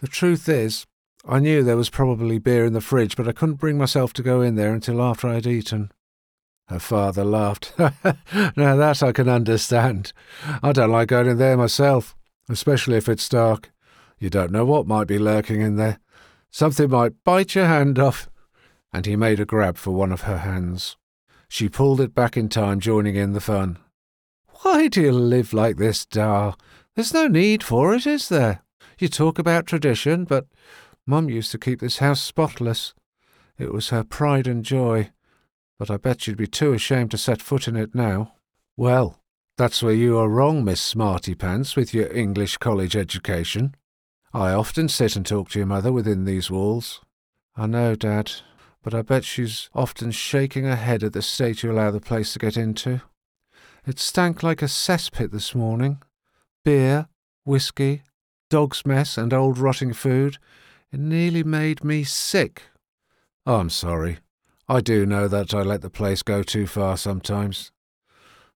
The truth is, I knew there was probably beer in the fridge, but I couldn't bring myself to go in there until after I had eaten. Her father laughed. now that I can understand. I don't like going in there myself, especially if it's dark. You don't know what might be lurking in there. Something might bite your hand off. And he made a grab for one of her hands. She pulled it back in time, joining in the fun. Why do you live like this, Dar? There's no need for it, is there? You talk about tradition, but Mum used to keep this house spotless. It was her pride and joy, but I bet you'd be too ashamed to set foot in it now. Well, that's where you are wrong, Miss Smarty Pants, with your English college education. I often sit and talk to your mother within these walls. I know, Dad, but I bet she's often shaking her head at the state you allow the place to get into. It stank like a cesspit this morning. Beer, whisky, dog's mess, and old rotting food. It nearly made me sick. Oh, I'm sorry. I do know that I let the place go too far sometimes.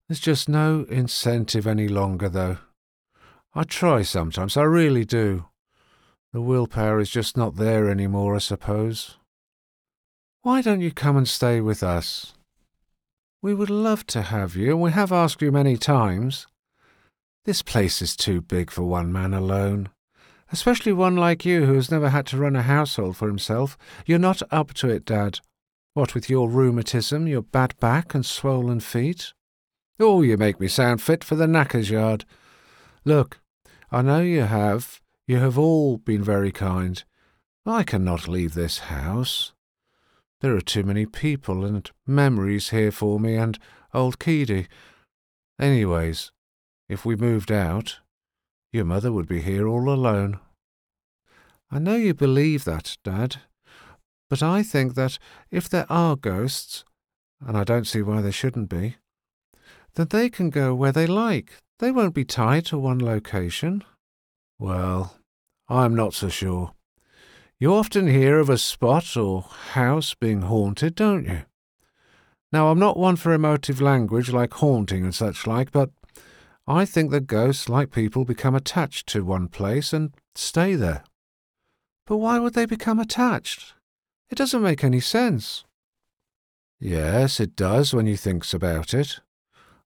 There's just no incentive any longer, though. I try sometimes, I really do. The willpower is just not there any more, I suppose. Why don't you come and stay with us? We would love to have you, and we have asked you many times. This place is too big for one man alone, especially one like you who has never had to run a household for himself. You're not up to it, Dad. What with your rheumatism, your bad back, and swollen feet? Oh, you make me sound fit for the knacker's yard. Look, I know you have, you have all been very kind. I cannot leave this house. There are too many people and memories here for me and old Keedy. Anyways, if we moved out, your mother would be here all alone. I know you believe that, Dad, but I think that if there are ghosts, and I don't see why there shouldn't be, then they can go where they like. They won't be tied to one location. Well, I'm not so sure. You often hear of a spot or house being haunted, don't you? Now, I'm not one for emotive language like haunting and such like, but I think that ghosts, like people, become attached to one place and stay there. But why would they become attached? It doesn't make any sense. Yes, it does when you thinks about it.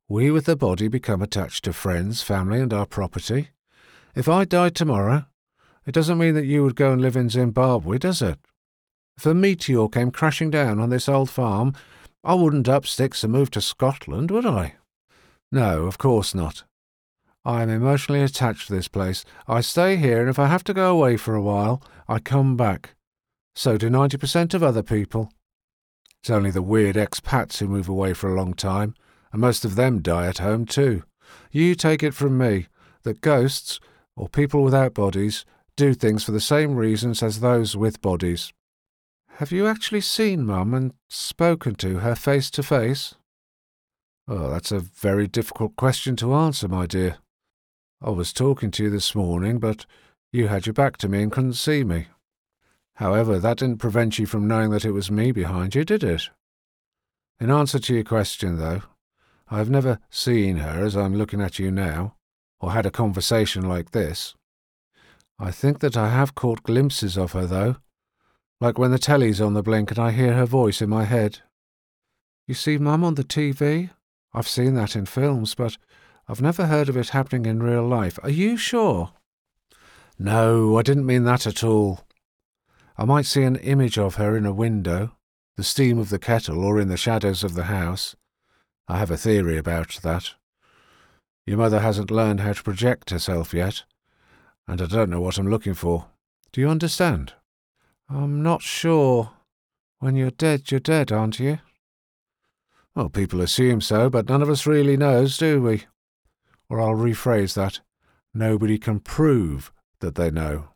We with the body become attached to friends, family, and our property. If I died tomorrow, it doesn't mean that you would go and live in Zimbabwe, does it? If a meteor came crashing down on this old farm, I wouldn't up sticks and move to Scotland, would I? No, of course not. I am emotionally attached to this place. I stay here, and if I have to go away for a while, I come back. So do 90% of other people. It's only the weird expats who move away for a long time, and most of them die at home too. You take it from me that ghosts, or people without bodies, do things for the same reasons as those with bodies. Have you actually seen Mum and spoken to her face to face? Oh, that's a very difficult question to answer, my dear. I was talking to you this morning, but you had your back to me and couldn't see me. However, that didn't prevent you from knowing that it was me behind you, did it? In answer to your question, though, I have never seen her as I'm looking at you now, or had a conversation like this. I think that I have caught glimpses of her, though, like when the telly's on the blink and I hear her voice in my head. You see Mum on the TV? I've seen that in films, but I've never heard of it happening in real life. Are you sure? No, I didn't mean that at all. I might see an image of her in a window, the steam of the kettle, or in the shadows of the house. I have a theory about that. Your mother hasn't learned how to project herself yet, and I don't know what I'm looking for. Do you understand? I'm not sure. When you're dead, you're dead, aren't you? Well, people assume so, but none of us really knows, do we? Or I'll rephrase that. Nobody can prove that they know.